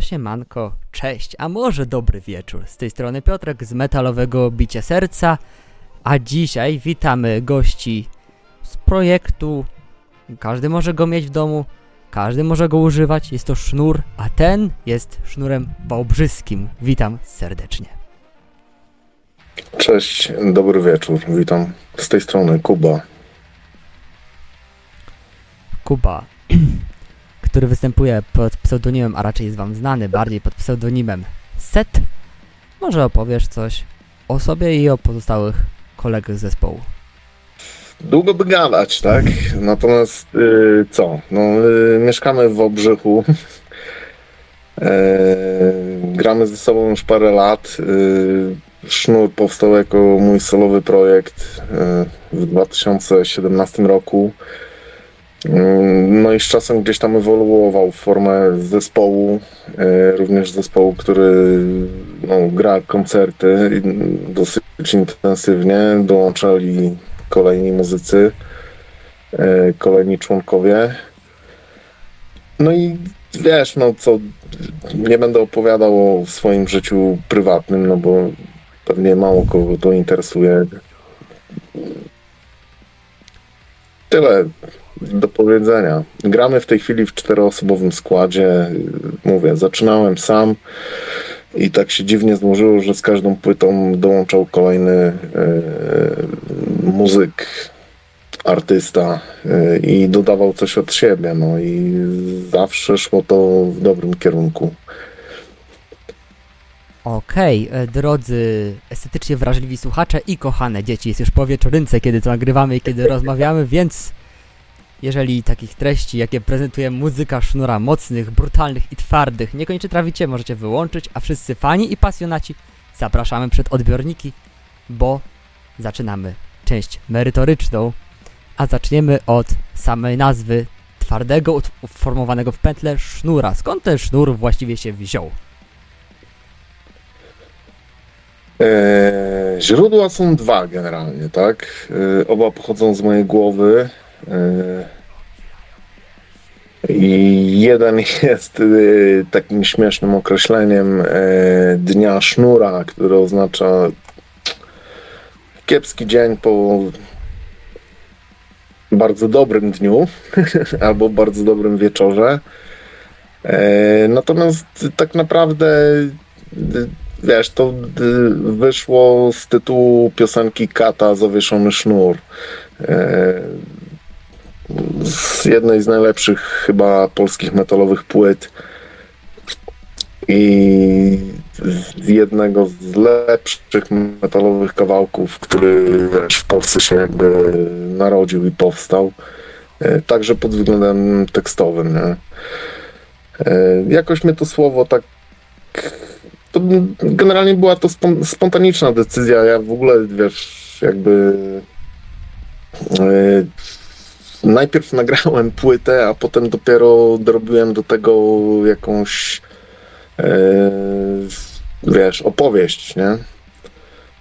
To się manko, cześć, a może dobry wieczór. Z tej strony Piotrek z metalowego Bicia Serca, a dzisiaj witamy gości z projektu. Każdy może go mieć w domu, każdy może go używać, jest to sznur, a ten jest sznurem wałbrzyskim. Witam serdecznie. Cześć, dobry wieczór, witam. Z tej strony Kuba. Kuba, który występuje pod pseudonimem, a raczej jest wam znany bardziej pod pseudonimem Set. Może opowiesz coś o sobie i o pozostałych kolegach z zespołu. Długo by gadać, tak? Natomiast yy, co? No, yy, mieszkamy w Obrzychu. Yy, gramy ze sobą już parę lat. Yy, Sznur powstał jako mój solowy projekt yy, w 2017 roku. No i z czasem gdzieś tam ewoluował w formę zespołu, e, również zespołu, który no, gra koncerty dosyć intensywnie. Dołączali kolejni muzycy, e, kolejni członkowie. No i wiesz, no co, nie będę opowiadał o swoim życiu prywatnym, no bo pewnie mało kogo to interesuje. Tyle do powiedzenia. Gramy w tej chwili w czteroosobowym składzie. Mówię, zaczynałem sam i tak się dziwnie złożyło, że z każdą płytą dołączał kolejny e, muzyk, artysta e, i dodawał coś od siebie. No i zawsze szło to w dobrym kierunku. Okej, okay, drodzy estetycznie wrażliwi słuchacze i kochane dzieci, jest już po wieczorynce, kiedy to nagrywamy i kiedy rozmawiamy, więc jeżeli takich treści, jakie prezentuje muzyka sznura mocnych, brutalnych i twardych, niekoniecznie trawicie, możecie wyłączyć, a wszyscy fani i pasjonaci zapraszamy przed odbiorniki, bo zaczynamy część merytoryczną, a zaczniemy od samej nazwy twardego, uformowanego w pętle sznura. Skąd ten sznur właściwie się wziął? Eee, źródła są dwa generalnie, tak? Eee, oba pochodzą z mojej głowy. I jeden jest y, takim śmiesznym określeniem e, dnia sznura, który oznacza kiepski dzień po bardzo dobrym dniu albo bardzo dobrym wieczorze. Natomiast tak naprawdę wiesz, to wyszło z tytułu piosenki Kata Zawieszony sznur. Z jednej z najlepszych chyba polskich metalowych płyt i z jednego z lepszych metalowych kawałków, który w Polsce się jakby narodził i powstał. E, także pod względem tekstowym. Nie? E, jakoś mnie to słowo tak. To generalnie była to spontaniczna decyzja. Ja w ogóle wiesz, jakby e, najpierw nagrałem płytę, a potem dopiero dorobiłem do tego jakąś e, wiesz, opowieść, nie?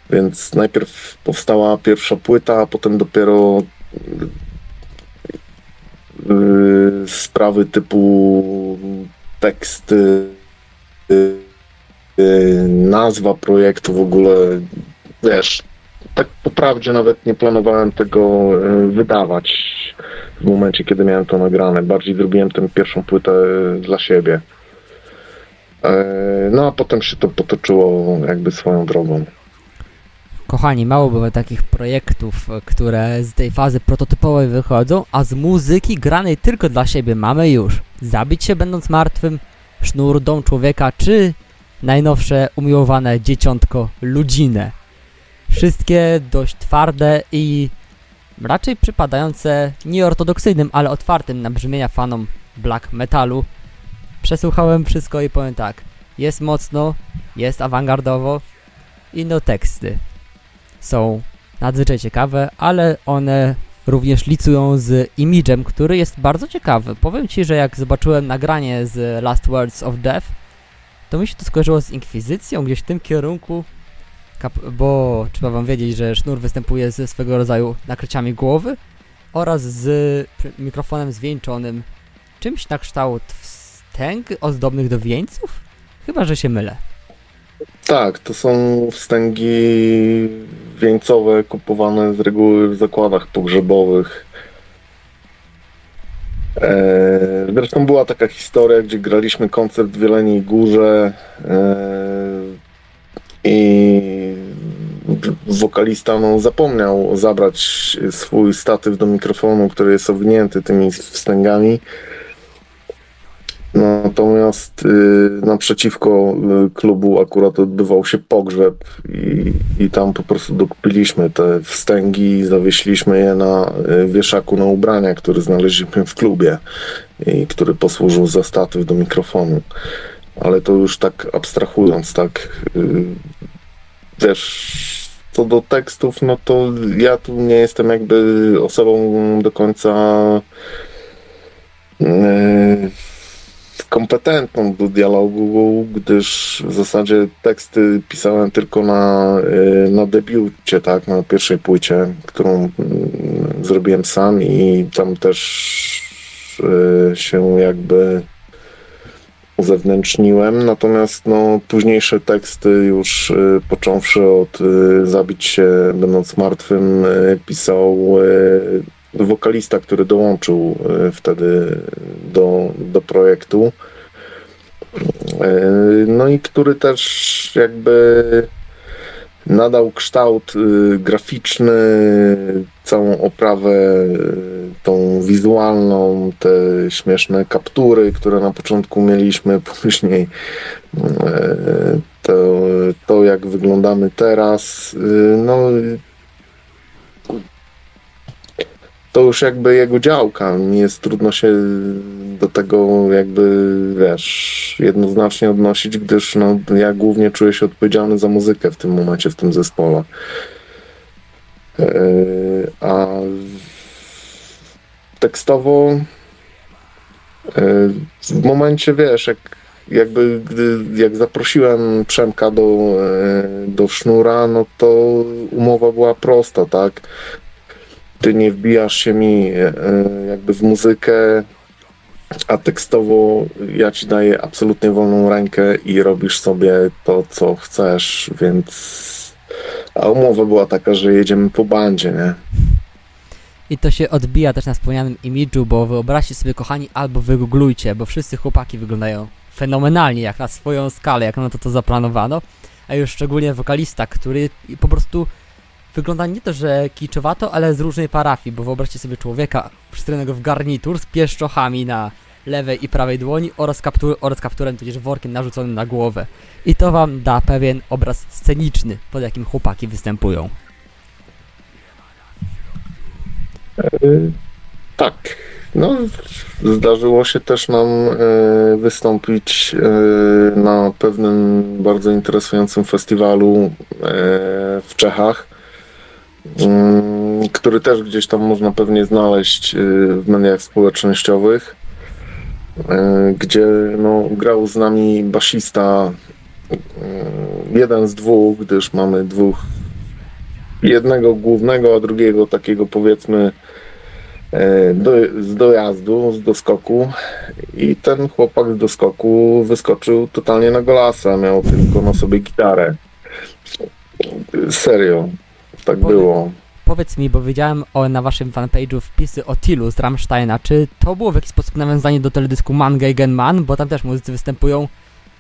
Więc najpierw powstała pierwsza płyta, a potem dopiero e, sprawy typu teksty, e, nazwa projektu w ogóle, wiesz, tak po prawdzie nawet nie planowałem tego wydawać w momencie, kiedy miałem to nagrane. Bardziej zrobiłem tę pierwszą płytę dla siebie. E, no a potem się to potoczyło jakby swoją drogą. Kochani, mało było takich projektów, które z tej fazy prototypowej wychodzą, a z muzyki granej tylko dla siebie mamy już Zabić się będąc martwym, Sznur Dom Człowieka, czy najnowsze umiłowane Dzieciątko Ludzinę. Wszystkie dość twarde i raczej przypadające nieortodoksyjnym, ale otwartym na brzmienia fanom black metalu. Przesłuchałem wszystko i powiem tak, jest mocno, jest awangardowo i no teksty są nadzwyczaj ciekawe, ale one również licują z imidżem, który jest bardzo ciekawy. Powiem Ci, że jak zobaczyłem nagranie z Last Words of Death, to mi się to skojarzyło z Inkwizycją, gdzieś w tym kierunku bo trzeba wam wiedzieć, że sznur występuje ze swego rodzaju nakryciami głowy oraz z mikrofonem zwieńczonym, czymś na kształt wstęg ozdobnych do wieńców? Chyba, że się mylę. Tak, to są wstęgi wieńcowe kupowane z reguły w zakładach pogrzebowych. E, zresztą była taka historia, gdzie graliśmy koncert w Wieleniej Górze e, i wokalista no, zapomniał zabrać swój statyw do mikrofonu, który jest owinięty tymi wstęgami. Natomiast y, naprzeciwko y, klubu akurat odbywał się pogrzeb i, i tam po prostu dokupiliśmy te wstęgi i zawieśliśmy je na y, wieszaku na ubrania, który znaleźliśmy w klubie i który posłużył za statyw do mikrofonu. Ale to już tak abstrahując, tak y, wiesz, co do tekstów, no to ja tu nie jestem jakby osobą do końca y, kompetentną do dialogu, gdyż w zasadzie teksty pisałem tylko na, y, na debiucie, tak, na pierwszej płycie, którą mm, zrobiłem sam i tam też y, się jakby uzewnętrzniłem, natomiast no, późniejsze teksty już y, począwszy od Zabić się będąc martwym pisał wokalista, który dołączył wtedy do, do projektu. No i który też jakby nadał kształt e, graficzny, całą oprawę tą wizualną, te śmieszne kaptury, które na początku mieliśmy, później to, to jak wyglądamy teraz. No to już jakby jego działka. Nie jest trudno się do tego jakby, wiesz, jednoznacznie odnosić, gdyż no, ja głównie czuję się odpowiedzialny za muzykę w tym momencie, w tym zespole. E, a tekstowo e, w momencie, wiesz, jak jakby gdy, jak zaprosiłem Przemka do, e, do sznura, no to umowa była prosta, tak? Ty nie wbijasz się mi e, jakby w muzykę, a tekstowo ja ci daję absolutnie wolną rękę i robisz sobie to, co chcesz, więc. A umowa była taka, że jedziemy po bandzie, nie? I to się odbija też na wspomnianym imidżu, bo wyobraźcie sobie, kochani, albo wygooglujcie, bo wszyscy chłopaki wyglądają fenomenalnie, jak na swoją skalę, jak na to to zaplanowano, a już szczególnie wokalista, który po prostu wygląda nie to, że kiczowato, ale z różnej parafii, bo wyobraźcie sobie człowieka przystrojonego w garnitur z pieszczochami na lewej i prawej dłoni oraz, kaptur oraz kapturem, tudzież workiem narzuconym na głowę. I to wam da pewien obraz sceniczny, pod jakim chłopaki występują. Yy, tak. No, zdarzyło się też nam e, wystąpić e, na pewnym bardzo interesującym festiwalu e, w Czechach który też gdzieś tam można pewnie znaleźć y, w mediach społecznościowych, y, gdzie no, grał z nami basista y, jeden z dwóch, gdyż mamy dwóch jednego głównego, a drugiego takiego powiedzmy do, z dojazdu, z doskoku i ten chłopak z doskoku wyskoczył totalnie na golasa, miał tylko na sobie gitarę. Serio. Tak było. Powiedz mi, bo widziałem o, na waszym fanpage'u wpisy o Tilu z Rammsteina. Czy to było w jakiś sposób nawiązanie do teledysku Man Gegen Man? Bo tam też muzycy występują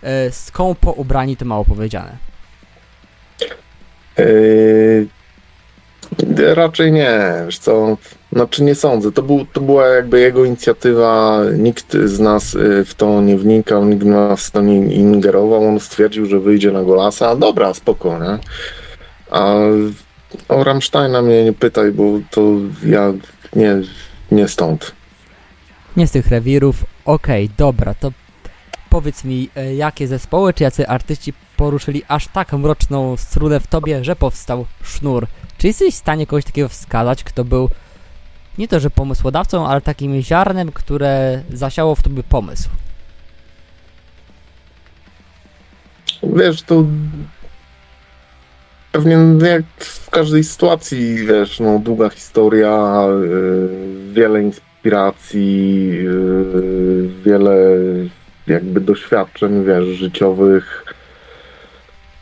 e, skąpo ubrani, to mało powiedziane. Yy, raczej nie, wiesz co, znaczy nie sądzę. To, był, to była jakby jego inicjatywa, nikt z nas y, w to nie wnikał, nikt nas w to nie ingerował. On stwierdził, że wyjdzie na Golasa. Dobra, spoko, nie? A o Rammsteina mnie nie pytaj, bo to ja nie, nie stąd. Nie z tych rewirów. Okej, okay, dobra, to powiedz mi, e, jakie zespoły czy jacy artyści poruszyli aż tak mroczną strunę w tobie, że powstał sznur? Czy jesteś w stanie kogoś takiego wskazać, kto był nie to, że pomysłodawcą, ale takim ziarnem, które zasiało w tobie pomysł? Wiesz, to Pewnie jak w każdej sytuacji, wiesz, no, długa historia, yy, wiele inspiracji, yy, wiele, jakby doświadczeń, wiesz, życiowych.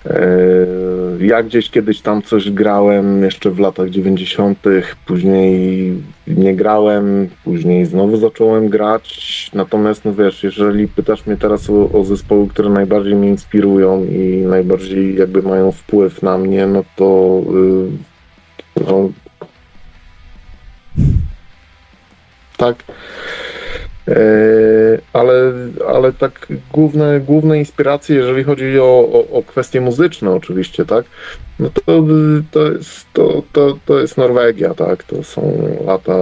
E, ja gdzieś kiedyś tam coś grałem jeszcze w latach 90., później nie grałem, później znowu zacząłem grać. Natomiast, no wiesz, jeżeli pytasz mnie teraz o, o zespoły, które najbardziej mnie inspirują i najbardziej jakby mają wpływ na mnie, no to yy, no, tak. E, ale, ale tak główne, główne inspiracje, jeżeli chodzi o, o, o kwestie muzyczne oczywiście, tak, no to, to, jest, to, to, to jest Norwegia, tak, to są lata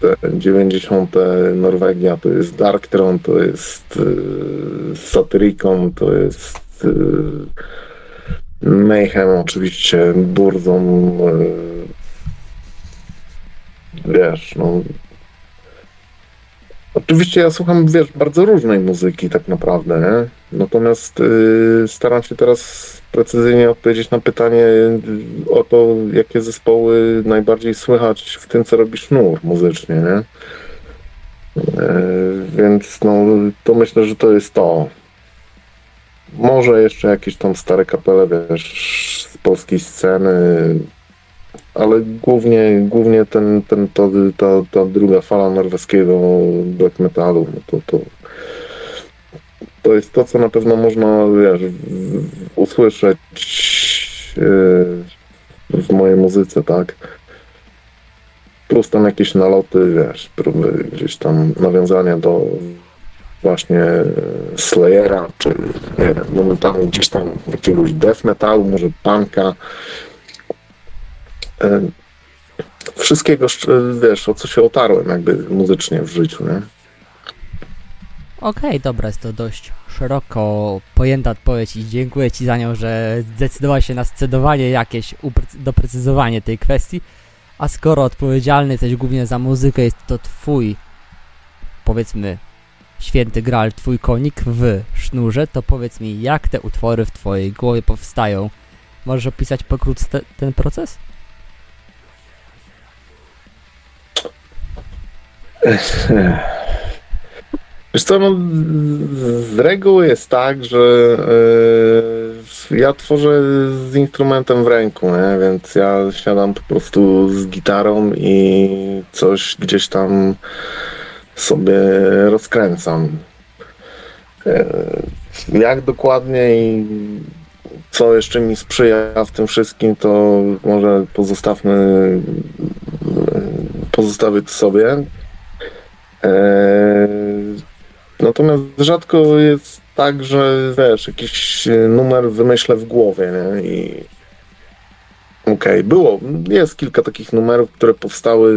te 90. Norwegia, to jest Darktron, to jest y, Satyricon, to jest y, Mayhem oczywiście, Burzum, y, wiesz, no Oczywiście ja słucham, wiesz, bardzo różnej muzyki tak naprawdę, nie? Natomiast yy, staram się teraz precyzyjnie odpowiedzieć na pytanie o to, jakie zespoły najbardziej słychać w tym, co robi sznur muzycznie, nie? Yy, więc no, to myślę, że to jest to. Może jeszcze jakieś tam stare kapele, wiesz, z polskiej sceny, ale głównie, głównie ten, ten, to, ta, ta druga fala norweskiego black metalu, no to, to, to jest to, co na pewno można wiesz, usłyszeć e, w mojej muzyce, tak. Plus tam jakieś naloty, wiesz, próby gdzieś tam nawiązania do właśnie Slayera, czy nie wiem, momentalnie gdzieś tam jakiegoś death metalu, może punka, wszystkiego, wiesz, o co się otarłem jakby muzycznie w życiu, nie? Okej, okay, dobra, jest to dość szeroko pojęta odpowiedź i dziękuję Ci za nią, że zdecydowałeś się na scedowanie jakieś, doprecyzowanie tej kwestii. A skoro odpowiedzialny jesteś głównie za muzykę, jest to Twój, powiedzmy, święty gral, Twój konik w sznurze, to powiedz mi, jak te utwory w Twojej głowie powstają? Możesz opisać pokrótce ten proces? Wiesz no, z reguły jest tak, że yy, ja tworzę z instrumentem w ręku, nie? więc ja siadam po prostu z gitarą i coś gdzieś tam sobie rozkręcam. Yy, jak dokładnie i co jeszcze mi sprzyja w tym wszystkim, to może pozostawmy, pozostawić sobie. Eee, natomiast rzadko jest tak, że wiesz, jakiś numer wymyślę w głowie, nie? I okej, okay, było, jest kilka takich numerów, które powstały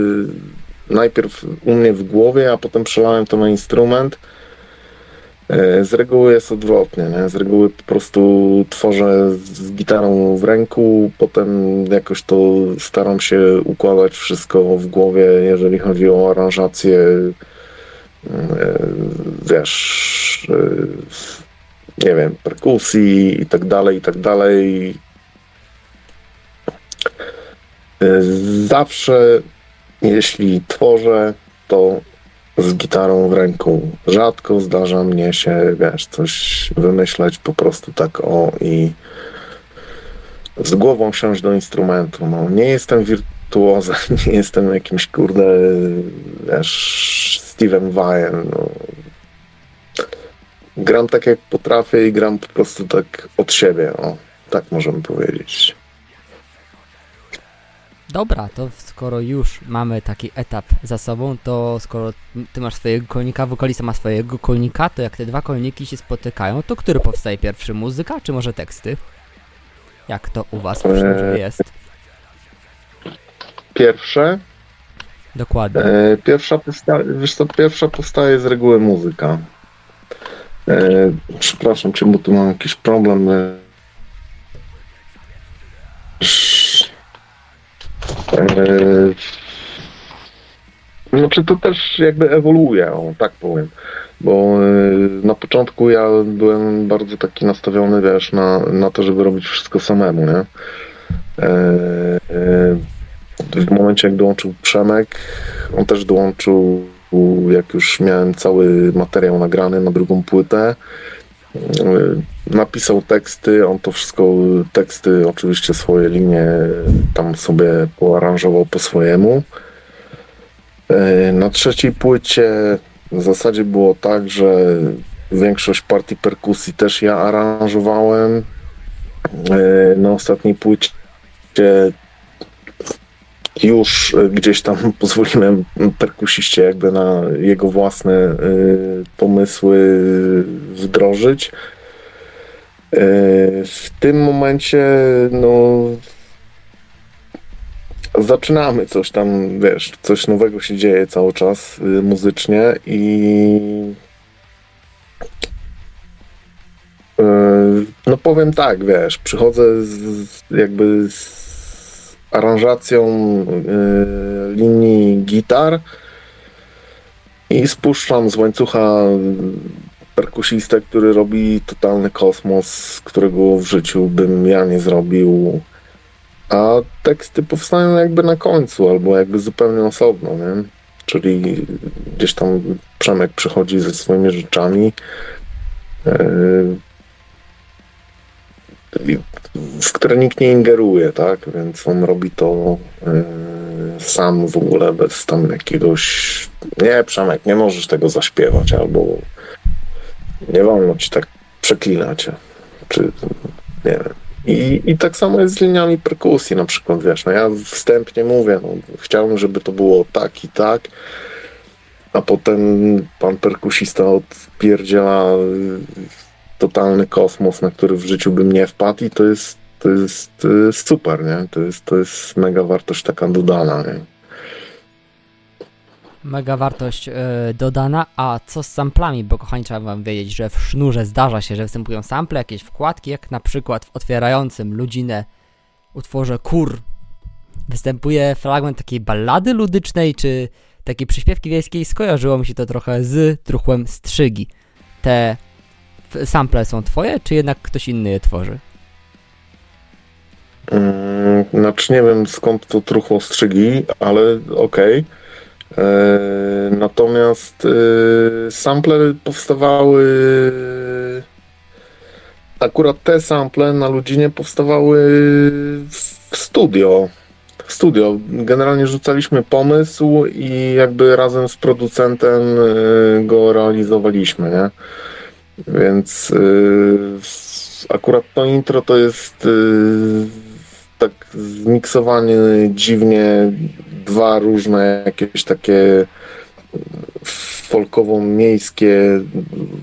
najpierw u mnie w głowie, a potem przelałem to na instrument. Eee, z reguły jest odwrotnie, nie? z reguły po prostu tworzę z gitarą w ręku, potem jakoś to staram się układać wszystko w głowie, jeżeli chodzi o aranżację E, wiesz, e, nie wiem, perkusji i tak dalej, i tak dalej. E, zawsze, jeśli tworzę, to z gitarą w ręku. Rzadko zdarza mnie się, wiesz, coś wymyśleć po prostu tak o i z głową wsiąść do instrumentu. No, nie jestem wirtuozem, nie jestem jakimś, kurde, wiesz, Steven Vai. No. Gram tak jak potrafię i gram po prostu tak od siebie, o, tak możemy powiedzieć. Dobra, to skoro już mamy taki etap za sobą, to skoro ty masz swojego konika, wokalista ma swojego konika, to jak te dwa koniki się spotykają, to który powstaje pierwszy? Muzyka, czy może teksty? Jak to u was eee, jest? Pierwsze, Dokładnie. E, pierwsza, powsta- wiesz co, pierwsza powstaje z reguły muzyka. E, przepraszam bo tu mam jakiś problem. E, znaczy to też jakby ewoluuje, o, tak powiem. Bo e, na początku ja byłem bardzo taki nastawiony, wiesz, na, na to, żeby robić wszystko samemu, nie? W momencie, jak dołączył Przemek, on też dołączył jak już miałem cały materiał nagrany na drugą płytę, napisał teksty, on to wszystko, teksty oczywiście swoje linie tam sobie poaranżował po swojemu. Na trzeciej płycie w zasadzie było tak, że większość partii perkusji też ja aranżowałem. Na ostatniej płycie już gdzieś tam pozwoliłem perkusiście jakby na jego własne y, pomysły wdrożyć. Y, w tym momencie no zaczynamy coś tam, wiesz, coś nowego się dzieje cały czas muzycznie i no powiem tak, wiesz, przychodzę z, jakby z aranżacją y, linii gitar i spuszczam z łańcucha perkusistę, który robi totalny kosmos, którego w życiu bym ja nie zrobił. A teksty powstają jakby na końcu, albo jakby zupełnie osobno, nie? Czyli gdzieś tam Przemek przychodzi ze swoimi rzeczami. Yy, w które nikt nie ingeruje, tak? Więc on robi to yy, sam w ogóle bez tam jakiegoś nie, Przemek, nie możesz tego zaśpiewać, albo nie wolno ci tak przeklinać, czy nie wiem. I, I tak samo jest z liniami perkusji na przykład, wiesz, no ja wstępnie mówię, no, chciałbym, żeby to było tak i tak, a potem pan perkusista odpierdziela totalny kosmos, na który w życiu bym nie wpadł i to jest, to jest, to jest super, nie? To jest, to jest mega wartość taka dodana, nie? Mega wartość yy, dodana, a co z samplami? Bo kochani, trzeba wam wiedzieć, że w sznurze zdarza się, że występują sample, jakieś wkładki, jak na przykład w otwierającym ludzinę utworze Kur występuje fragment takiej ballady ludycznej, czy takiej przyśpiewki wiejskiej. Skojarzyło mi się to trochę z truchłem strzygi. Te sample są twoje, czy jednak ktoś inny je tworzy? Znaczy nie wiem skąd to truchło strzygi, ale okej. Okay. E, natomiast e, sample powstawały akurat te sample na Ludzinie powstawały w studio. W studio. Generalnie rzucaliśmy pomysł i jakby razem z producentem e, go realizowaliśmy, nie? Więc yy, akurat to intro to jest yy, tak zmiksowanie dziwnie dwa różne jakieś takie folkowo-miejskie,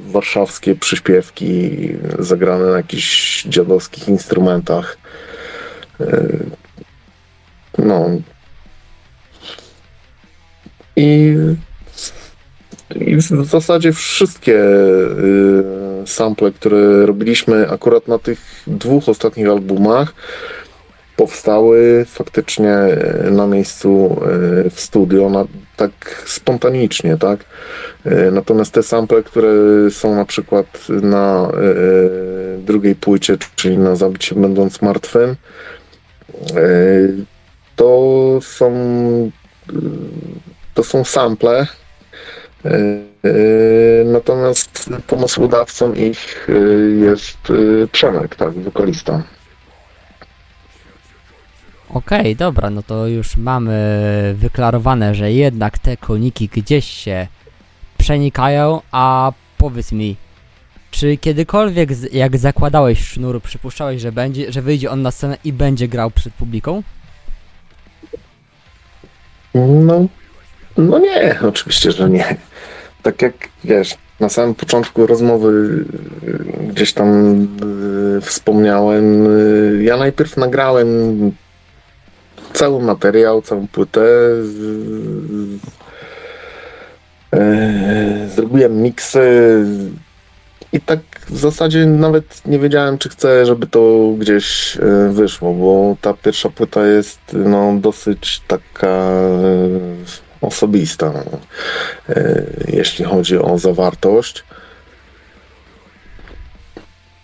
warszawskie przyśpiewki zagrane na jakichś dziadowskich instrumentach. Yy, no. I i w zasadzie wszystkie y, sample, które robiliśmy akurat na tych dwóch ostatnich albumach, powstały faktycznie y, na miejscu y, w studio, na, tak spontanicznie, tak? Natomiast te sample, które są na przykład na drugiej płycie, czyli na Zabicie Będąc Martwym, to są to są sample, natomiast pomysłodawcą ich e, jest Przemek, tak, wokalista. Okej, okay, dobra, no to już mamy wyklarowane, że jednak te koniki gdzieś się przenikają, a powiedz mi, czy kiedykolwiek, jak zakładałeś sznur, przypuszczałeś, że będzie, że wyjdzie on na scenę i będzie grał przed publiką? No, no nie, oczywiście, że nie. Tak jak wiesz, na samym początku rozmowy y, gdzieś tam y, wspomniałem, y, ja najpierw nagrałem cały materiał, całą płytę. Zrobiłem miksy i tak w zasadzie nawet nie wiedziałem, czy chcę, żeby to gdzieś wyszło, bo ta pierwsza płyta jest no, dosyć taka osobista, e, jeśli chodzi o zawartość.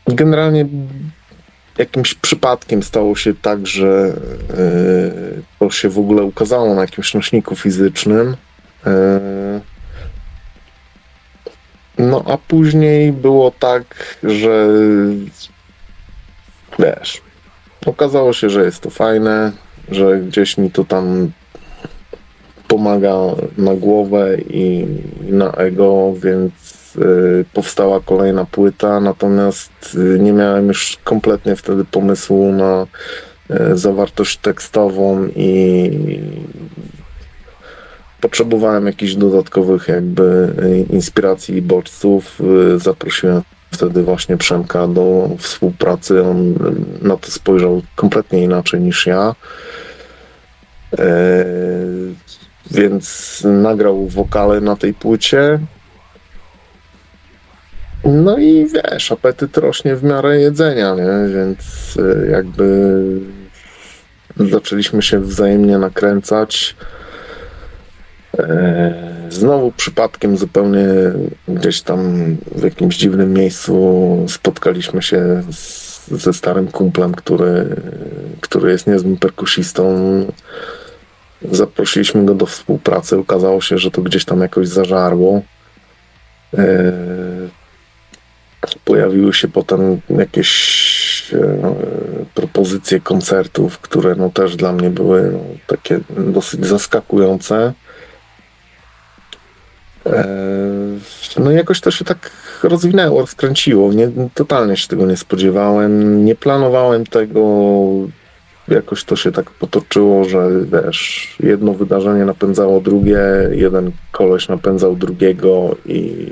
Generalnie jakimś przypadkiem stało się tak, że e, to się w ogóle ukazało na jakimś nośniku fizycznym. E, No a później było tak, że wiesz, okazało się, że jest to fajne, że gdzieś mi to tam pomaga na głowę i, na ego, więc y, powstała kolejna płyta, natomiast y, nie miałem już kompletnie wtedy pomysłu na y, zawartość tekstową i potrzebowałem jakichś dodatkowych jakby inspiracji i bodźców. Zaprosiłem wtedy właśnie Przemka do współpracy. On na to spojrzał kompletnie inaczej niż ja. Więc nagrał wokale na tej płycie. No i wiesz, apetyt rośnie w miarę jedzenia, nie? Więc y, jakby zaczęliśmy się wzajemnie nakręcać. E, Znowu przypadkiem zupełnie gdzieś tam w jakimś dziwnym miejscu spotkaliśmy się z, ze starym kumplem, który, który jest niezłym perkusistą. Zaprosiliśmy go do współpracy. Okazało się, że to gdzieś tam jakoś zażarło. E, Pojawiły się potem jakieś e, propozycje koncertów, które no też dla mnie były no, takie dosyć zaskakujące. E, No i jakoś to się tak rozwinęło, rozkręciło. Nie, totalnie się tego nie spodziewałem. Nie planowałem tego. Jakoś to się tak potoczyło, że wiesz, jedno wydarzenie napędzało drugie, jeden koleś napędzał drugiego i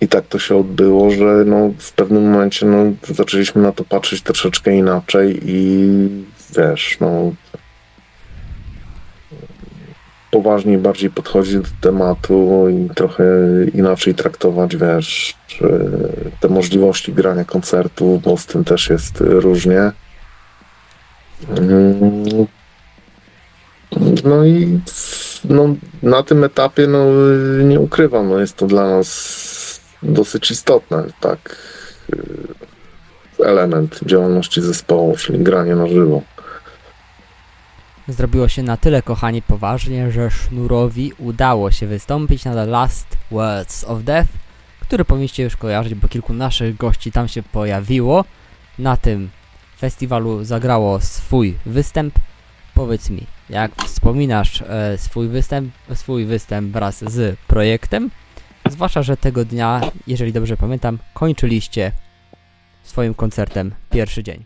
i tak to się odbyło, że no, w pewnym momencie no, zaczęliśmy na to patrzeć troszeczkę inaczej i wiesz, no poważniej bardziej podchodzić do tematu i trochę inaczej traktować, wiesz, te możliwości grania koncertu, bo z tym też jest różnie. Mm. No i no, na tym etapie no, nie ukrywam, no, jest to dla nas dosyć istotne, tak, element działalności zespołu, czyli granie na żywo. Zrobiło się na tyle, kochani, poważnie, że Sznurowi udało się wystąpić na The Last Words of Death, który powinniście już kojarzyć, bo kilku naszych gości tam się pojawiło. Na tym festiwalu zagrało swój występ. Powiedz mi, jak wspominasz e, swój występ, swój występ wraz z projektem? Zwłaszcza, że tego dnia, jeżeli dobrze pamiętam, kończyliście swoim koncertem pierwszy dzień.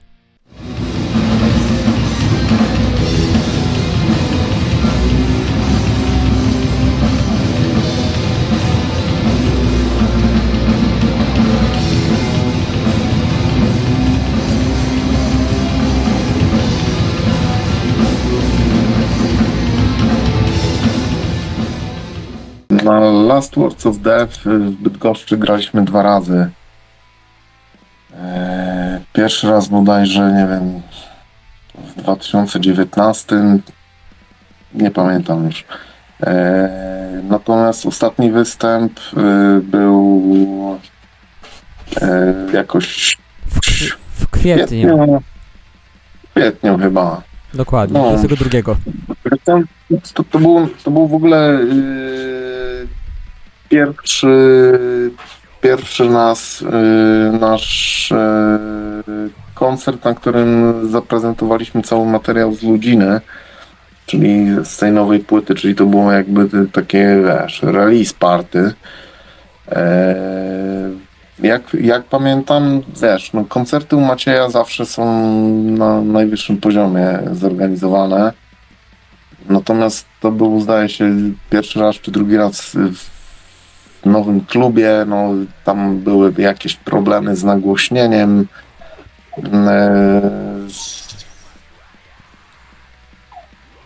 Na Last Words of Death w Bydgoszczy graliśmy dwa razy. Eee, Pierwszy raz bodajże, nie wiem, w 2019, nie pamiętam już. Eee, Natomiast ostatni występ y, był e, jakoś W, kwi- w w kwietniu, kwietniu, w kwietniu chyba. dokładnie, No. 22. To, to, to, był, to był w ogóle yy, pierwszy, pierwszy nas, yy, nasz yy, koncert, na którym zaprezentowaliśmy cały materiał z Ludziny, czyli z tej nowej płyty, czyli to było jakby takie, wiesz, release party. Eee, jak, jak pamiętam, wiesz, no, koncerty u Macieja zawsze są na najwyższym poziomie zorganizowane. Natomiast to był, zdaje się, pierwszy raz czy drugi raz w nowym klubie. No, tam były jakieś problemy z nagłośnieniem. Eee,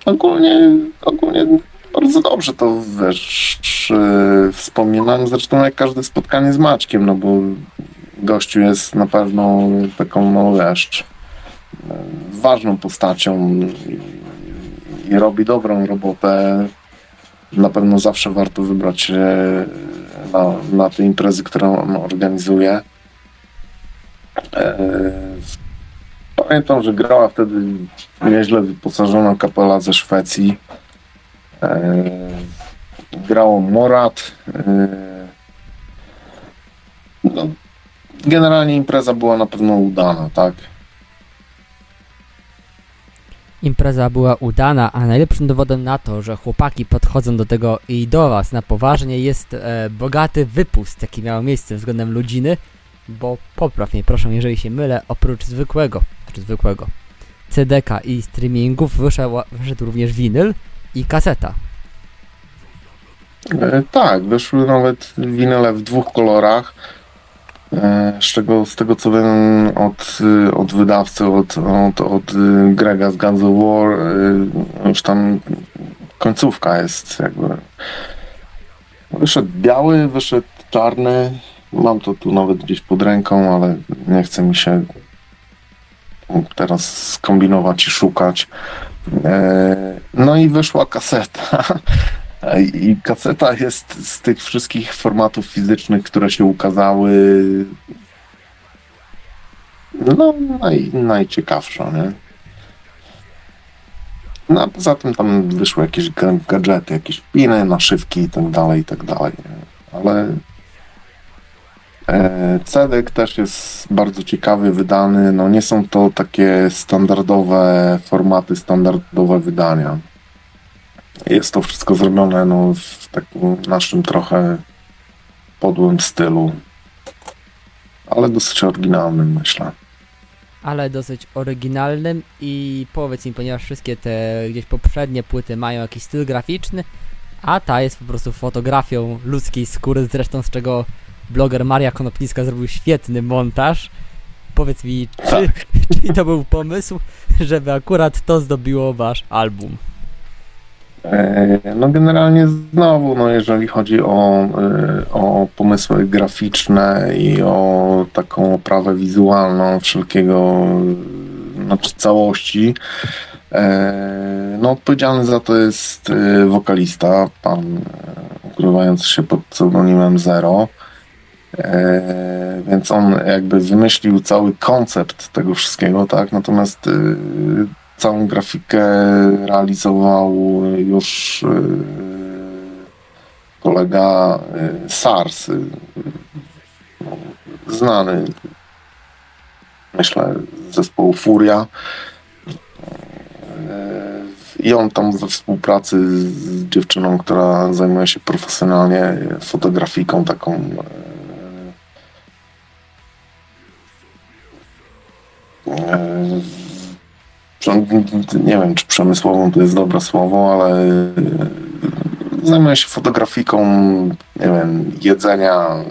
Ogólnie, ogólnie bardzo dobrze to wiesz, e, wspominam. Zresztą jak każde spotkanie z Maćkiem, no bo gościu jest na pewno taką, no wiesz, e, ważną postacią i, robi dobrą robotę. Na pewno zawsze warto wybrać się na, na imprezy, które on organizuje. E, Pamiętam, że grała wtedy nieźle wyposażona kapela ze Szwecji. E, grało Morat. No, generalnie impreza była na pewno udana, tak? Impreza była udana, a najlepszym dowodem na to, że chłopaki podchodzą do tego i do was na poważnie jest e, bogaty wypust, jaki miał miejsce względem ludziny, bo popraw mnie proszę, jeżeli się mylę, oprócz zwykłego, czy zwykłego CDK i streamingów wyszedł, wyszedł również winyl i kaseta. E, tak, wyszły nawet winyle w dwóch kolorach. E, z, czego, z tego co wiem od, od wydawcy, od, od, od Grega z Guns of War, e, już tam końcówka jest jakby. Wyszedł biały, wyszedł czarny. Mam to tu nawet gdzieś pod ręką, ale nie chce mi się teraz skombinować i szukać. E, no i wyszła kaseta. I kaseta jest z tych wszystkich formatów fizycznych, które się ukazały, no naj, najciekawsza, nie? No a poza tym tam wyszły jakieś gadżety, jakieś piny, naszywki i tak dalej, i tak dalej. Ale e, Cedek też jest bardzo ciekawy, wydany. No nie są to takie standardowe formaty, standardowe wydania jest to wszystko zrobione no, w takim naszym trochę podłym stylu, ale dosyć oryginalnym, myślę. Ale dosyć oryginalnym i powiedz mi, ponieważ wszystkie te gdzieś poprzednie płyty mają jakiś styl graficzny, a ta jest po prostu fotografią ludzkiej skóry, zresztą z czego bloger Maria Konopnicka zrobił świetny montaż. Powiedz mi, czy, tak. czy to był pomysł, żeby akurat to zdobiło wasz album? E, no generalnie znowu, no jeżeli chodzi o, e, o pomysły graficzne i o taką oprawę wizualną wszelkiego, znaczy całości, e, no odpowiedzialny za to jest wokalista, pan ukrywający się pod pseudonimem Zero. Więc on jakby wymyślił cały koncept tego wszystkiego, tak? Natomiast całą grafikę realizował już e, kolega e, SARS, e, znany, myślę, z zespołu Furia. I on tam we współpracy z dziewczyną, która zajmuje się profesjonalnie fotografiką taką nie wiem, czy przemysłową to jest dobre słowo, ale zajmuję się fotografiką, nie wiem, jedzenia,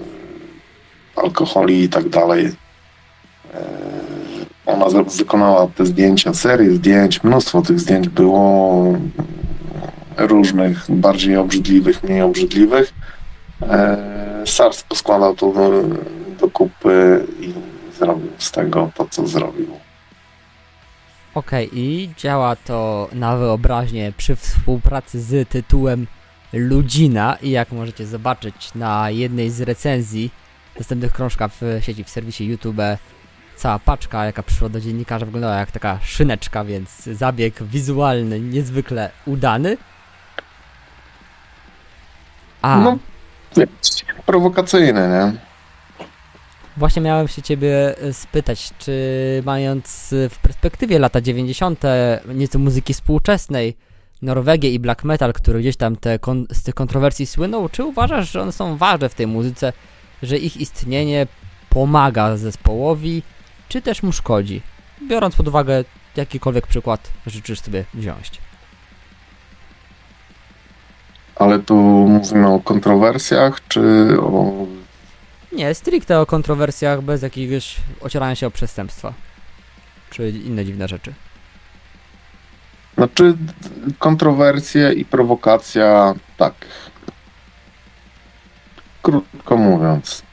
alkoholi i tak dalej. E, ona wykonała te zdjęcia, serię zdjęć, mnóstwo tych zdjęć było różnych, bardziej obrzydliwych, mniej obrzydliwych. E, SARS poskładał to do, do kupy i zrobił z tego to, co zrobił. Okay, i działa to na wyobraźnię przy współpracy z tytułem Ludzina i jak możecie zobaczyć na jednej z recenzji dostępnych krążka w sieci, w serwisie YouTube cała paczka, jaka przyszła do dziennikarza wyglądała jak taka szyneczka, więc zabieg wizualny niezwykle udany. A... No, prowokacyjny, nie? Właśnie miałem się ciebie e, spytać, czy mając w perspektywie lata 90. nieco muzyki współczesnej, Norwegię i black metal, który gdzieś tam te z tych kontrowersji słynął, czy uważasz, że one są ważne w tej muzyce, że ich istnienie pomaga zespołowi, czy też mu szkodzi? Biorąc pod uwagę jakikolwiek przykład życzysz sobie wziąć. Ale tu mówimy o kontrowersjach, czy o nie, stricte o kontrowersjach, bez jakiegoś ocierania się o przestępstwa. Czy inne dziwne rzeczy. Znaczy, kontrowersje i prowokacja, tak. Krótko mówiąc.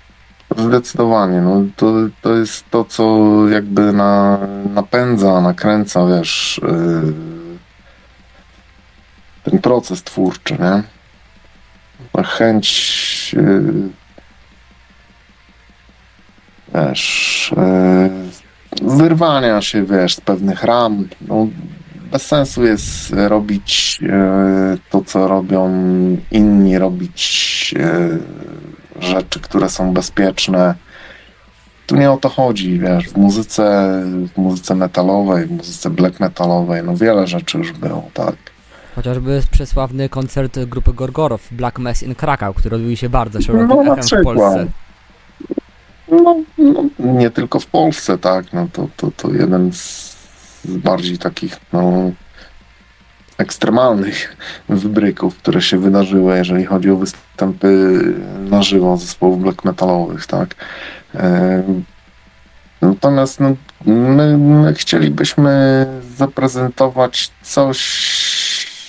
Zdecydowanie, no to, to jest to, co jakby na, napędza, nakręca, wiesz, yy, ten proces twórczy, nie? Chęć yy, wiesz, e, wyrwania się, wiesz, z pewnych ram. No, bez sensu jest robić e, to, co robią inni, robić e, rzeczy, które są bezpieczne. Tu nie o to chodzi, wiesz, w muzyce, w muzyce metalowej, w muzyce black metalowej, no wiele rzeczy już było, tak. Chociażby przesławny koncert grupy Gorgorow, Black Mass in Krakow, który odbył się bardzo szerokim No, echem w. Polsce. No, no, nie tylko w Polsce, tak, no to, to, to jeden z bardziej takich, no, ekstremalnych wybryków, które się wydarzyły, jeżeli chodzi o występy na żywo zespołów black metalowych, tak. Natomiast no, my, my chcielibyśmy zaprezentować coś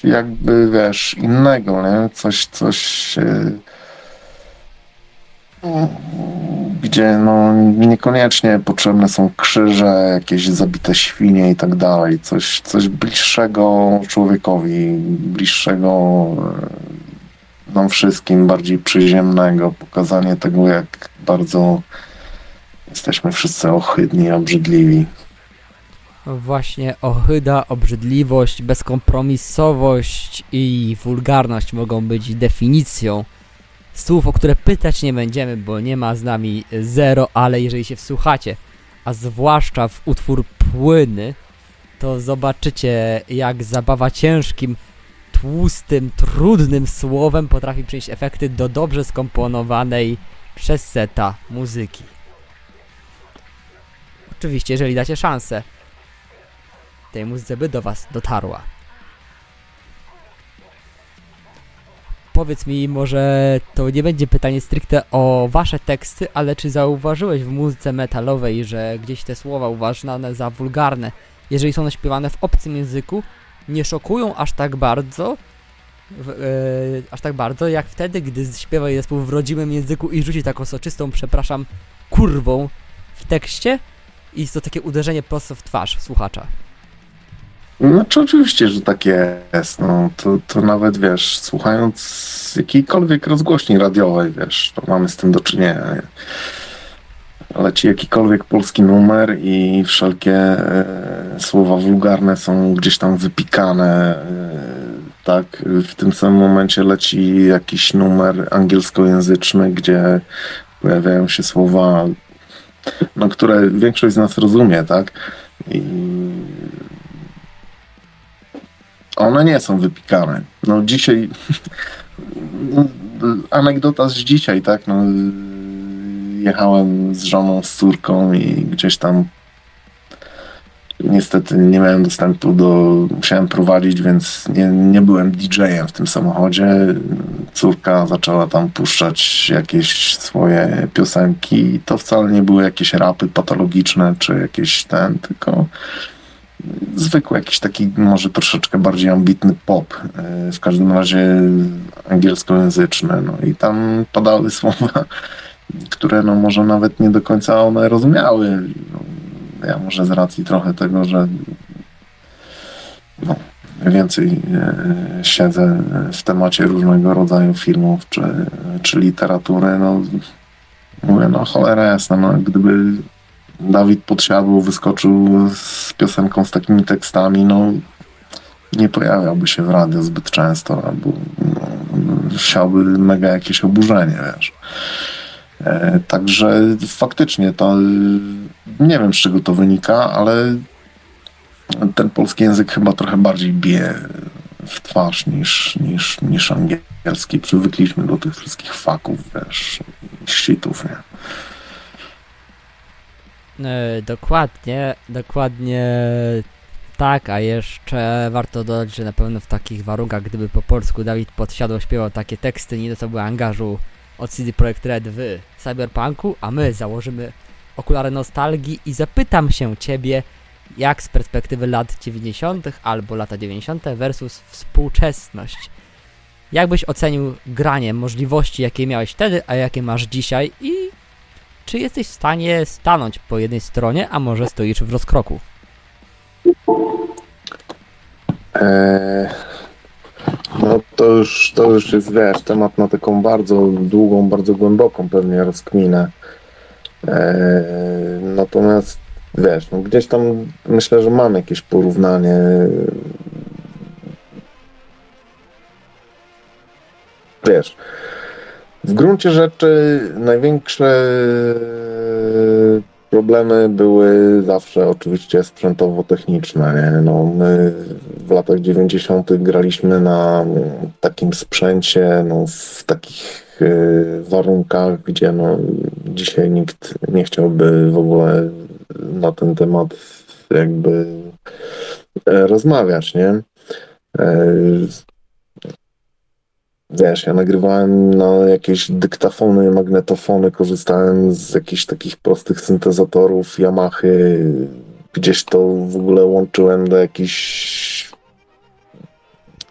jakby, wiesz, innego, nie? Coś, coś e, gdzie no, niekoniecznie potrzebne są krzyże, jakieś zabite świnie i tak dalej. Coś, coś bliższego człowiekowi, bliższego e, nam wszystkim, bardziej przyziemnego, pokazanie tego, jak bardzo jesteśmy wszyscy ohydni, obrzydliwi. Właśnie ohyda, obrzydliwość, bezkompromisowość i wulgarność mogą być definicją słów, o które pytać nie będziemy, bo nie ma z nami zero, ale jeżeli się wsłuchacie, a zwłaszcza w utwór Płyny, to zobaczycie jak zabawa ciężkim, tłustym, trudnym słowem potrafi przynieść efekty do dobrze skomponowanej przez seta muzyki. Oczywiście, jeżeli dacie szansę tej muzyce by do was dotarła. Powiedz mi, może to nie będzie pytanie stricte o wasze teksty, ale czy zauważyłeś w muzyce metalowej, że gdzieś te słowa uważane za wulgarne, jeżeli są śpiewane w obcym języku, nie szokują aż tak bardzo, w, e, aż tak bardzo, jak wtedy, gdy śpiewa je zespół w rodzimym języku i rzuci taką soczystą, przepraszam, kurwą w tekście i jest to takie uderzenie prosto w twarz słuchacza. Znaczy oczywiście, że tak jest. No, to, to nawet wiesz, słuchając jakiejkolwiek rozgłośni radiowej, wiesz, to mamy z tym do czynienia. Nie? Leci jakikolwiek polski numer i wszelkie e, słowa wulgarne są gdzieś tam wypikane. E, tak, w tym samym momencie leci jakiś numer angielskojęzyczny, gdzie pojawiają się słowa, no, które większość z nas rozumie, tak? I one nie są wypikane. No dzisiaj anegdota z dzisiaj, tak? No, jechałem z żoną, z córką i gdzieś tam niestety nie miałem dostępu do, musiałem prowadzić, więc nie, nie byłem DJ-em w tym samochodzie. Córka zaczęła tam puszczać jakieś swoje piosenki to wcale nie były jakieś rapy patologiczne, czy jakieś ten, tylko zwykły jakiś taki może troszeczkę bardziej ambitny pop, e, w każdym razie angielskojęzyczny, no i tam padały słowa, które no może nawet nie do końca one rozumiały. No, ja może z racji trochę tego, że no, więcej e, siedzę w temacie różnego rodzaju filmów czy, czy literatury, no mówię, no cholera jasna, no gdyby Dawid Podsiadło wyskoczył z piosenką z takimi tekstami, no nie pojawiałby się w radio zbyt często, albo no, mega jakieś oburzenie, wiesz. E, także faktycznie to nie wiem z czego to wynika, ale ten polski język chyba trochę bardziej bije w twarz niż, niż, niż angielski. Przywykliśmy do tych wszystkich faków, wiesz, shitów, nie? E, dokładnie, dokładnie tak, a jeszcze warto dodać, że na pewno w takich warunkach, gdyby po polsku Dawid Podsiadło śpiewał takie teksty, nie dostałby angażu od CD Projekt Red w Cyberpunku, a my założymy okulary nostalgii i zapytam się Ciebie, jak z perspektywy lat 90. albo lata 90. versus współczesność. Jak byś ocenił granie, możliwości, jakie miałeś wtedy, a jakie masz dzisiaj i czy jesteś w stanie stanąć po jednej stronie, a może stoisz w rozkroku? Eee, no to już, to już jest, wiesz, temat na taką bardzo długą, bardzo głęboką pewnie rozkminę. Eee, natomiast wiesz, no gdzieś tam myślę, że mam jakieś porównanie. Wiesz, w gruncie rzeczy największe problemy były zawsze oczywiście sprzętowo-techniczne. No, my w latach 90. graliśmy na takim sprzęcie, no, w takich y, warunkach, gdzie no, dzisiaj nikt nie chciałby w ogóle na ten temat jakby e, rozmawiać, nie? Wiesz, ja nagrywałem na jakieś dyktafony, magnetofony, korzystałem z jakichś takich prostych syntezatorów Yamahy, gdzieś to w ogóle łączyłem do jakichś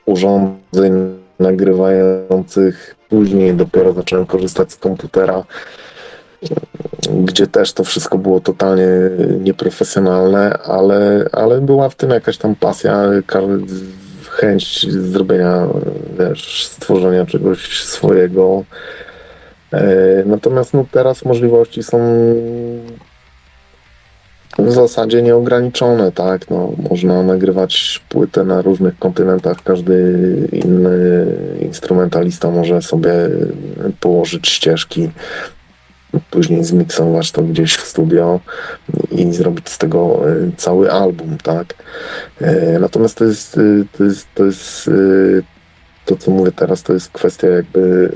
urządzeń nagrywających. Później dopiero zacząłem korzystać z komputera, gdzie też to wszystko było totalnie nieprofesjonalne, ale, ale była w tym jakaś tam pasja chęć zrobienia, wiesz, stworzenia czegoś swojego. E, natomiast no, teraz możliwości są w zasadzie nieograniczone, tak? No, można nagrywać płytę na różnych kontynentach. Każdy inny instrumentalista może sobie położyć ścieżki później zmiksować to gdzieś w studio i zrobić z tego e, cały album, tak? E, natomiast to jest, e, to jest, to jest to, co mówię teraz, to jest kwestia jakby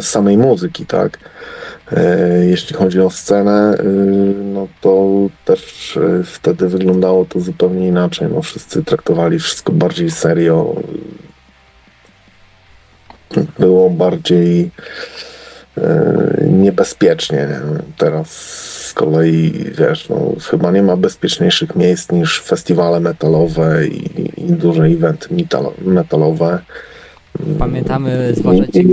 samej muzyki, tak? Jeśli chodzi o scenę, no to też wtedy wyglądało to zupełnie inaczej. No, wszyscy traktowali wszystko bardziej serio. Było bardziej E, niebezpiecznie. Teraz z kolei, wiesz, no, chyba nie ma bezpieczniejszych miejsc niż festiwale metalowe i, i duże eventy metalowe. Pamiętamy, zwłaszcza ci,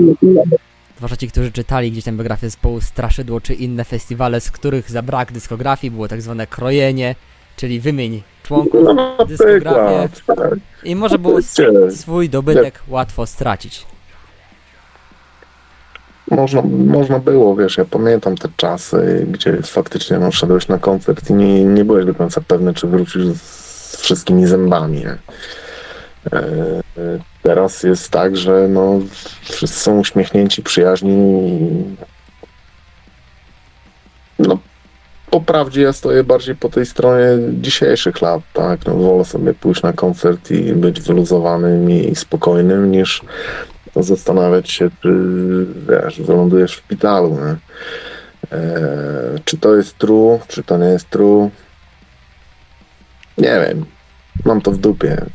zwłaszcza ci, którzy czytali gdzieś tam biografię zespołu Straszydło, czy inne festiwale, z których za brak dyskografii było tak zwane krojenie, czyli wymień członków, dyskografię i może było swój dobytek łatwo stracić można, można było, wiesz, ja pamiętam te czasy, gdzie faktycznie no, szedłeś na koncert i nie, nie byłeś do końca pewny, czy wrócisz z wszystkimi zębami. Nie? E, teraz jest tak, że no, wszyscy są uśmiechnięci, przyjaźni. No, po prawdzie ja stoję bardziej po tej stronie dzisiejszych lat, tak? No, wolę sobie pójść na koncert i być wyluzowanym i spokojnym, niż zastanawiać się, czy wiesz, wylądujesz w szpitalu. Nie? E, czy to jest true, czy to nie jest true? Nie wiem. Mam to w dupie.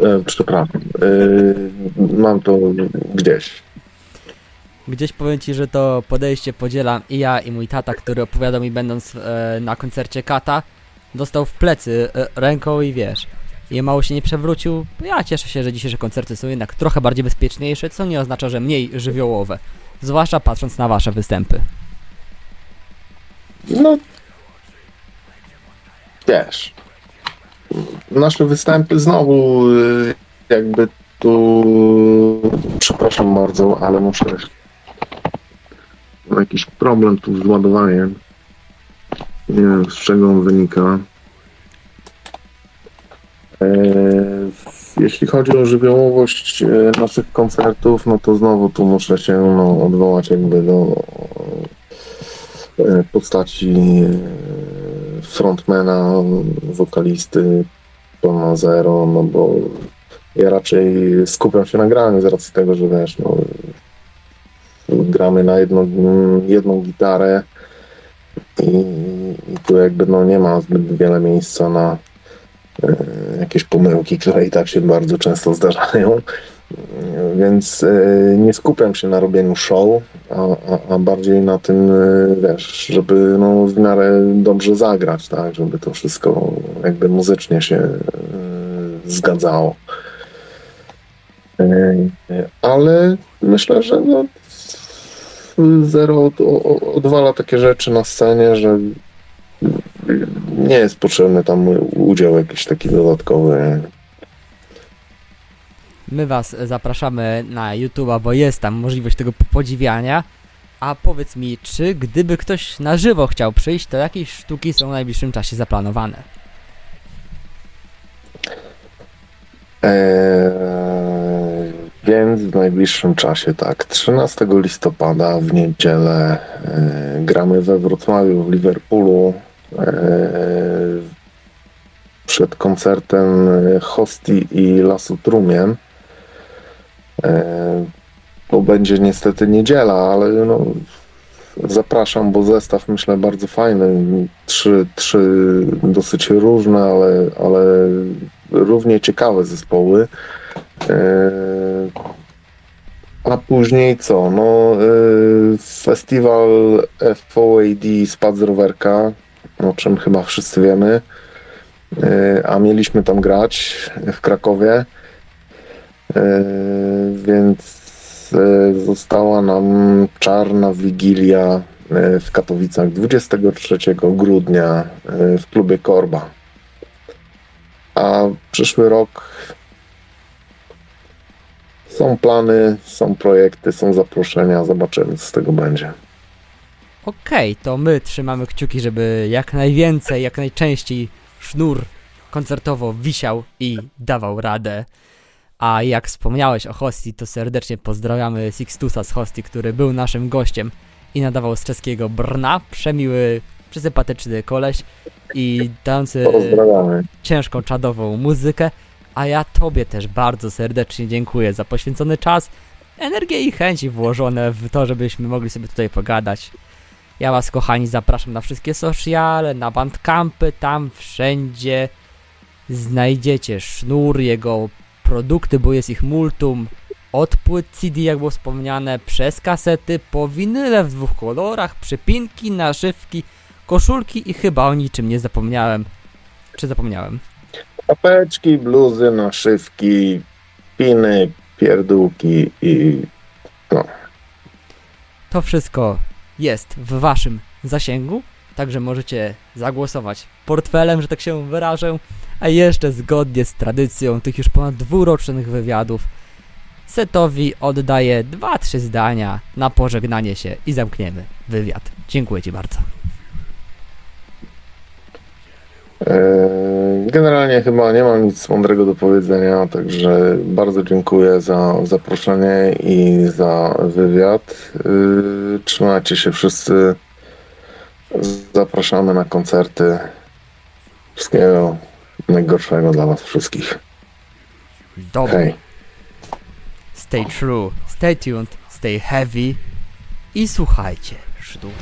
E, przepraszam. E, mam to gdzieś. Gdzieś powiem ci, że to podejście podzielam i ja, i mój tata, który opowiadał mi będąc e, na koncercie Kata, dostał w plecy e, ręką i wiesz i mało się nie przewrócił. Ja cieszę się, że dzisiejsze koncerty są jednak trochę bardziej bezpieczniejsze, co nie oznacza, że mniej żywiołowe. Zwłaszcza patrząc na wasze występy. No, wiesz, nasze występy znowu y, jakby tu przepraszam bardzo, ale muszę jakiś problem tu z ładowaniem. Nie wiem z czego on wynika. E, jeśli chodzi o żywiołowość e, naszych koncertów, no to znowu tu muszę się no, odwołać jakby do e, postaci frontmana, wokalisty Toma Zero, no bo ja raczej skupiam się na graniu z racji tego, że wiesz, no, gramy na jedno, jedną gitarę i, i tu jakby no, nie ma zbyt wiele miejsca na jakieś pomyłki, które i tak się bardzo często zdarzają. Więc e, nie skupiam się na robieniu show, a, a, a, bardziej na tym, e, wiesz, żeby no, w miarę dobrze zagrać, tak, żeby to wszystko jakby muzycznie się zgadzało. Ale myślę, że no, Zero odwala takie rzeczy na scenie, że nie jest potrzebny tam udział jakiś taki dodatkowy. My Was zapraszamy na YouTube'a, bo jest tam możliwość tego podziwiania. A powiedz mi, czy gdyby ktoś na żywo chciał przyjść, to jakieś sztuki są w najbliższym czasie zaplanowane? Eee, więc w najbliższym czasie, tak, 13 listopada w niedzielę e, gramy we Wrocławiu, w Liverpoolu. E, przed koncertem Hosti i Lasu Trumien. E, to będzie niestety niedziela, ale no, zapraszam, bo zestaw myślę bardzo fajny. Trzy, trzy dosyć różne, ale, ale równie ciekawe zespoły. E, a później co? No, festiwal FOAD spadł z rowerka, o czym chyba wszyscy wiemy. E, a mieliśmy tam grać w Krakowie. Więc została nam czarna wigilia w Katowicach 23 grudnia w klubie Korba. A przyszły rok są plany, są projekty, są zaproszenia, zobaczymy co z tego będzie. Okej, okay, to my trzymamy kciuki, żeby jak najwięcej, jak najczęściej sznur koncertowo wisiał i dawał radę. A jak wspomniałeś o Hosti, to serdecznie pozdrawiamy Sixtusa z Hosti, który był naszym gościem i nadawał z czeskiego Brna. Przemiły, przysympatyczny koleś i dający ciężką, czadową muzykę. A ja Tobie też bardzo serdecznie dziękuję za poświęcony czas, energię i chęci włożone w to, żebyśmy mogli sobie tutaj pogadać. Ja Was, kochani, zapraszam na wszystkie sociale, na bandcampy, tam wszędzie znajdziecie sznur, jego produkty, bo jest ich multum. Od płyt CD, jak było wspomniane, przez kasety, po winyle w dwóch kolorach, przypinki, naszywki, koszulki i chyba o niczym nie zapomniałem. Czy zapomniałem? Apeczki, bluzy, naszywki, piny, pierdółki i no. To wszystko jest w waszym zasięgu, także możecie zagłosować portfelem, że tak się wyrażę, a jeszcze zgodnie z tradycją tych już ponad dwurocznych wywiadów Setowi oddaję 2-3 zdania na pożegnanie się i zamkniemy wywiad. Dziękuję Ci bardzo. E, generalnie chyba nie mam nic mądrego do powiedzenia, także bardzo dziękuję za zaproszenie i za wywiad. E, trzymajcie się wszyscy. Zapraszamy na koncerty. Wszystkiego najgorszego dla Was wszystkich. Dobra. Hej. Stay true, stay tuned, stay heavy i słuchajcie, szdur.